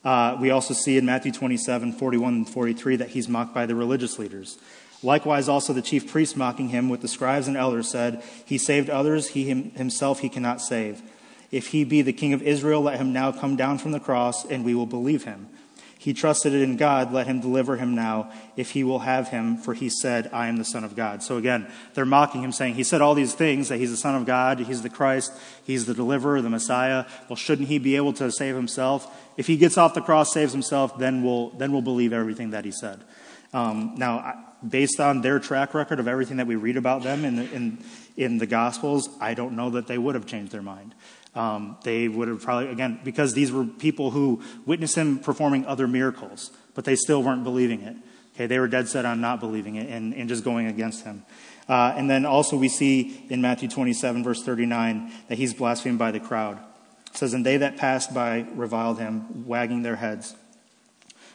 A: Uh, we also see in Matthew 27, 41 and 43 that he's mocked by the religious leaders. Likewise, also the chief priests mocking him with the scribes and elders said, He saved others, he himself he cannot save. If he be the king of Israel, let him now come down from the cross, and we will believe him. He trusted in God, let him deliver him now, if he will have him, for he said, I am the Son of God. So again, they're mocking him, saying, He said all these things, that he's the Son of God, he's the Christ, he's the deliverer, the Messiah. Well, shouldn't he be able to save himself? If he gets off the cross, saves himself, then we'll, then we'll believe everything that he said. Um, now, based on their track record of everything that we read about them in the, in, in the Gospels, I don't know that they would have changed their mind. Um, they would have probably, again, because these were people who witnessed him performing other miracles, but they still weren't believing it. Okay, they were dead set on not believing it and, and just going against him. Uh, and then also we see in Matthew 27, verse 39, that he's blasphemed by the crowd. It says, And they that passed by reviled him, wagging their heads.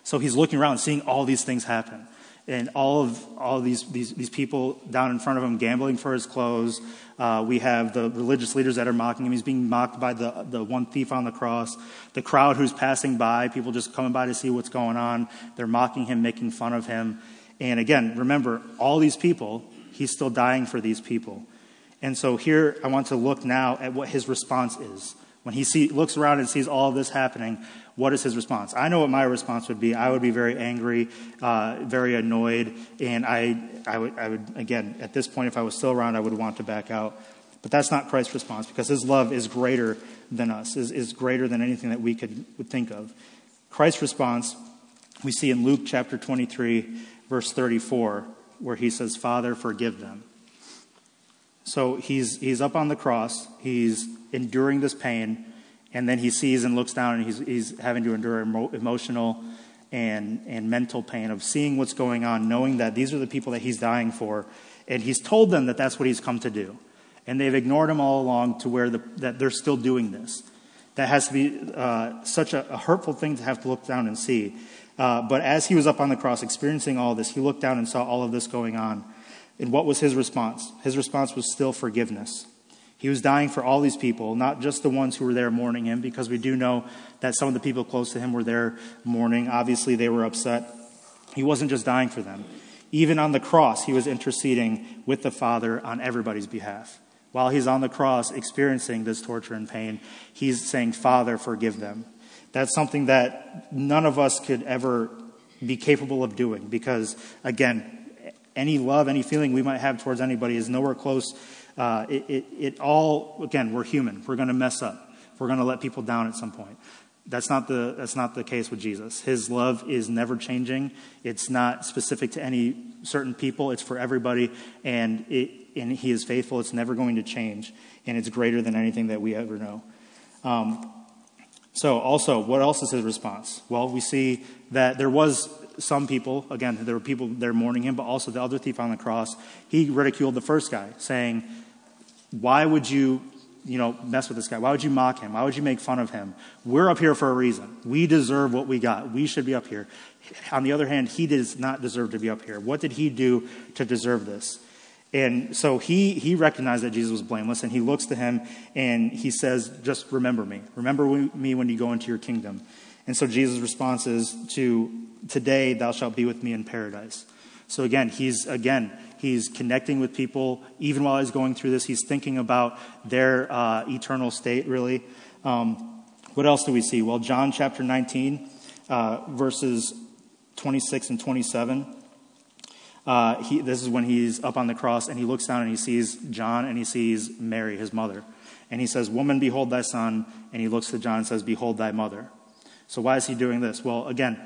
A: So he's looking around, seeing all these things happen and all of all these, these, these people down in front of him gambling for his clothes. Uh, we have the religious leaders that are mocking him. He's being mocked by the, the one thief on the cross. The crowd who's passing by, people just coming by to see what's going on. They're mocking him, making fun of him. And again, remember, all these people, he's still dying for these people. And so here I want to look now at what his response is. When he see, looks around and sees all of this happening, what is his response? I know what my response would be. I would be very angry, uh, very annoyed, and I, I, would, I would, again, at this point, if I was still around, I would want to back out. But that's not Christ's response because his love is greater than us, is, is greater than anything that we could would think of. Christ's response we see in Luke chapter 23, verse 34, where he says, Father, forgive them. So he's, he's up on the cross, he's enduring this pain, and then he sees and looks down and he's, he's having to endure emo- emotional and, and mental pain of seeing what's going on, knowing that these are the people that he's dying for. And he's told them that that's what he's come to do. And they've ignored him all along to where the, that they're still doing this. That has to be uh, such a, a, hurtful thing to have to look down and see. Uh, but as he was up on the cross experiencing all this, he looked down and saw all of this going on. And what was his response? His response was still forgiveness. He was dying for all these people, not just the ones who were there mourning him, because we do know that some of the people close to him were there mourning. Obviously, they were upset. He wasn't just dying for them. Even on the cross, he was interceding with the Father on everybody's behalf. While he's on the cross experiencing this torture and pain, he's saying, Father, forgive them. That's something that none of us could ever be capable of doing because, again, any love, any feeling we might have towards anybody is nowhere close uh, it, it, it all, again, we're human. We're going to mess up. We're going to let people down at some point. That's not, the, that's not the case with Jesus. His love is never changing. It's not specific to any certain people. It's for everybody. And, it, and he is faithful. It's never going to change. And it's greater than anything that we ever know. Um, so also, what else is his response? Well, we see that there was some people, again, there were people there mourning him, but also the other thief on the cross. He ridiculed the first guy, saying, why would you, you know, mess with this guy? Why would you mock him? Why would you make fun of him? We're up here for a reason. We deserve what we got. We should be up here. On the other hand, he does not deserve to be up here. What did he do to deserve this? And so he, he recognized that Jesus was blameless, and he looks to him and he says, Just remember me. Remember me when you go into your kingdom. And so Jesus' response is to, Today thou shalt be with me in paradise. So again, he's again He's connecting with people. Even while he's going through this, he's thinking about their uh, eternal state, really. Um, what else do we see? Well, John chapter 19, uh, verses 26 and 27. Uh, he, this is when he's up on the cross and he looks down and he sees John and he sees Mary, his mother. And he says, Woman, behold thy son. And he looks to John and says, Behold thy mother. So why is he doing this? Well, again,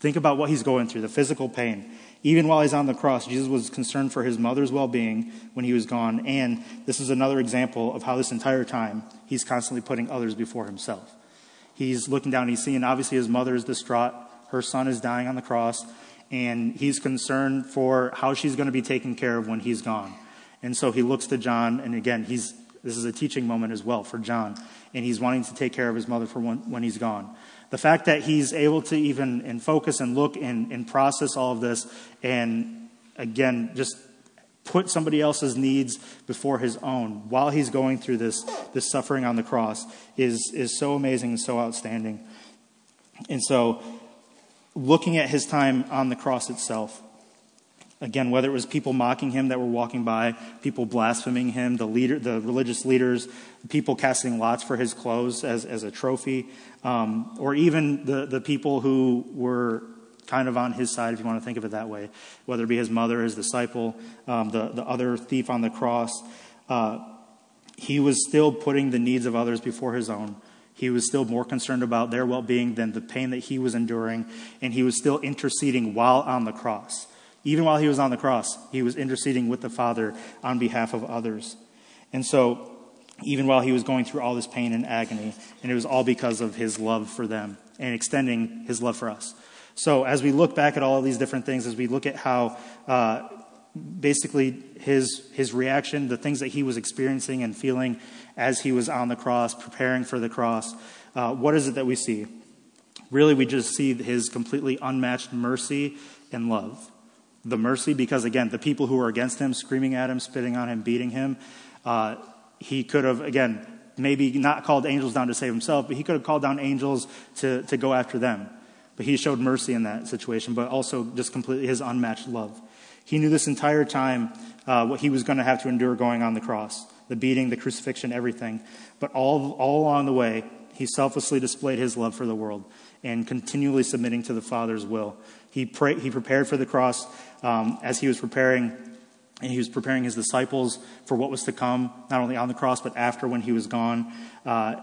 A: think about what he's going through the physical pain. Even while he's on the cross, Jesus was concerned for his mother's well being when he was gone. And this is another example of how this entire time he's constantly putting others before himself. He's looking down, he's seeing obviously his mother is distraught, her son is dying on the cross, and he's concerned for how she's going to be taken care of when he's gone. And so he looks to John, and again, he's, this is a teaching moment as well for John, and he's wanting to take care of his mother for when, when he's gone the fact that he's able to even and focus and look and, and process all of this and again just put somebody else's needs before his own while he's going through this, this suffering on the cross is, is so amazing and so outstanding. And so, looking at his time on the cross itself, again, whether it was people mocking him that were walking by, people blaspheming him, the leader, the religious leaders, people casting lots for his clothes as, as a trophy, um, or even the, the people who were kind of on his side, if you want to think of it that way, whether it be his mother, his disciple, um, the, the other thief on the cross. Uh, he was still putting the needs of others before his own. He was still more concerned about their well being than the pain that he was enduring, and he was still interceding while on the cross. Even while he was on the cross, he was interceding with the Father on behalf of others. And so, even while he was going through all this pain and agony, and it was all because of his love for them and extending his love for us. So, as we look back at all of these different things, as we look at how uh, basically his, his reaction, the things that he was experiencing and feeling as he was on the cross, preparing for the cross, uh, what is it that we see? Really, we just see his completely unmatched mercy and love. The mercy, because again, the people who were against him, screaming at him, spitting on him, beating him, uh, he could have, again, maybe not called angels down to save himself, but he could have called down angels to, to go after them. But he showed mercy in that situation, but also just completely his unmatched love. He knew this entire time uh, what he was going to have to endure going on the cross the beating, the crucifixion, everything. But all, all along the way, he selflessly displayed his love for the world and continually submitting to the Father's will. He, pray, he prepared for the cross um, as he was preparing, and he was preparing his disciples for what was to come, not only on the cross, but after when he was gone. Uh,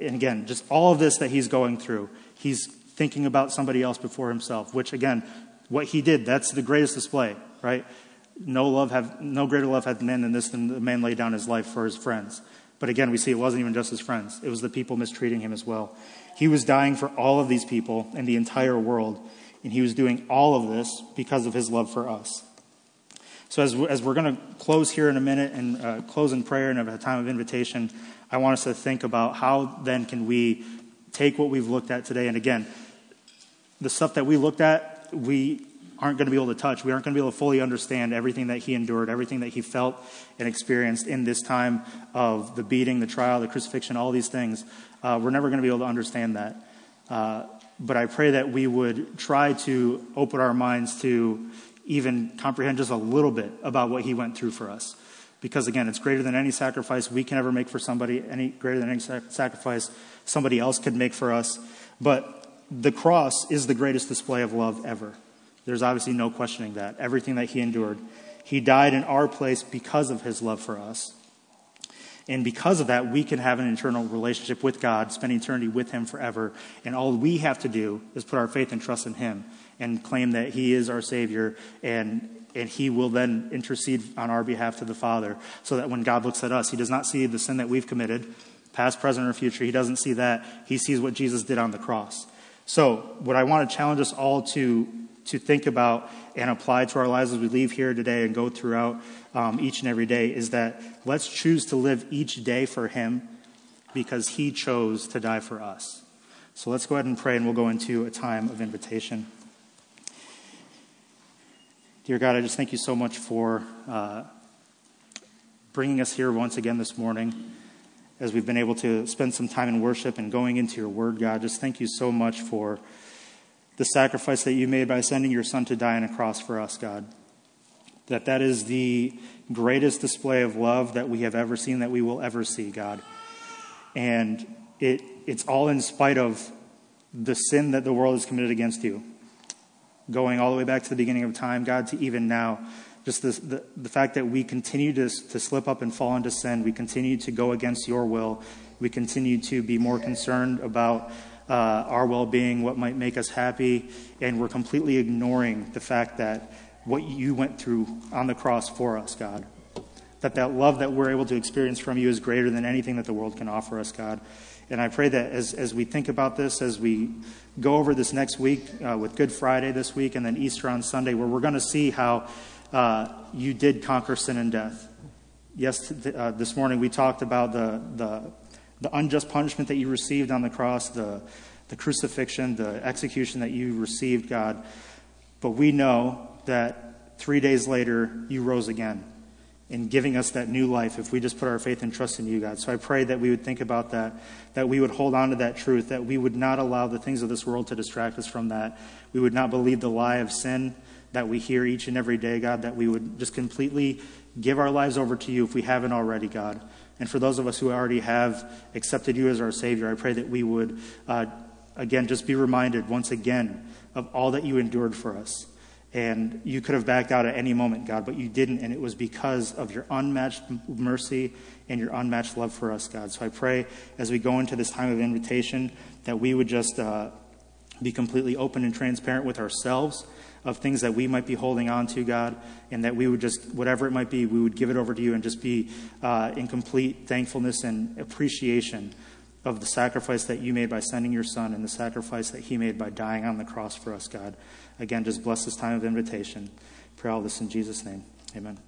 A: and again, just all of this that he's going through, he's thinking about somebody else before himself, which again, what he did, that's the greatest display, right? No love have no greater love hath men than this than the man laid down his life for his friends. But again, we see it wasn't even just his friends. It was the people mistreating him as well. He was dying for all of these people and the entire world. And he was doing all of this because of his love for us. So, as, as we're going to close here in a minute and uh, close in prayer and have a time of invitation, I want us to think about how then can we take what we've looked at today. And again, the stuff that we looked at, we aren't going to be able to touch. We aren't going to be able to fully understand everything that he endured, everything that he felt and experienced in this time of the beating, the trial, the crucifixion, all these things. Uh, we're never going to be able to understand that. Uh, but I pray that we would try to open our minds to even comprehend just a little bit about what he went through for us. Because again, it's greater than any sacrifice we can ever make for somebody, any greater than any sacrifice somebody else could make for us. But the cross is the greatest display of love ever. There's obviously no questioning that. Everything that he endured. He died in our place because of his love for us. And because of that, we can have an eternal relationship with God, spend eternity with him forever. And all we have to do is put our faith and trust in him and claim that he is our Savior and and he will then intercede on our behalf to the Father so that when God looks at us, he does not see the sin that we've committed, past, present, or future. He doesn't see that. He sees what Jesus did on the cross. So, what I want to challenge us all to to think about and apply to our lives as we leave here today and go throughout um, each and every day is that let's choose to live each day for Him because He chose to die for us. So let's go ahead and pray and we'll go into a time of invitation. Dear God, I just thank you so much for uh, bringing us here once again this morning as we've been able to spend some time in worship and going into your word, God. Just thank you so much for the sacrifice that you made by sending your son to die on a cross for us, God. That that is the greatest display of love that we have ever seen, that we will ever see, God. And it, it's all in spite of the sin that the world has committed against you. Going all the way back to the beginning of time, God, to even now. Just this, the, the fact that we continue to, to slip up and fall into sin, we continue to go against your will, we continue to be more concerned about uh, our well being, what might make us happy, and we're completely ignoring the fact that what you went through on the cross for us, God. That that love that we're able to experience from you is greater than anything that the world can offer us, God. And I pray that as, as we think about this, as we go over this next week uh, with Good Friday this week and then Easter on Sunday, where we're going to see how uh, you did conquer sin and death. Yes, th- uh, this morning we talked about the, the the unjust punishment that you received on the cross, the, the crucifixion, the execution that you received, God. But we know that three days later, you rose again. In giving us that new life if we just put our faith and trust in you, God. So I pray that we would think about that, that we would hold on to that truth, that we would not allow the things of this world to distract us from that. We would not believe the lie of sin that we hear each and every day, God, that we would just completely give our lives over to you if we haven't already, God. And for those of us who already have accepted you as our Savior, I pray that we would, uh, again, just be reminded once again of all that you endured for us. And you could have backed out at any moment, God, but you didn't. And it was because of your unmatched mercy and your unmatched love for us, God. So I pray as we go into this time of invitation that we would just uh, be completely open and transparent with ourselves of things that we might be holding on to, God, and that we would just, whatever it might be, we would give it over to you and just be uh, in complete thankfulness and appreciation of the sacrifice that you made by sending your son and the sacrifice that he made by dying on the cross for us, God. Again, just bless this time of invitation. Pray all this in Jesus' name. Amen.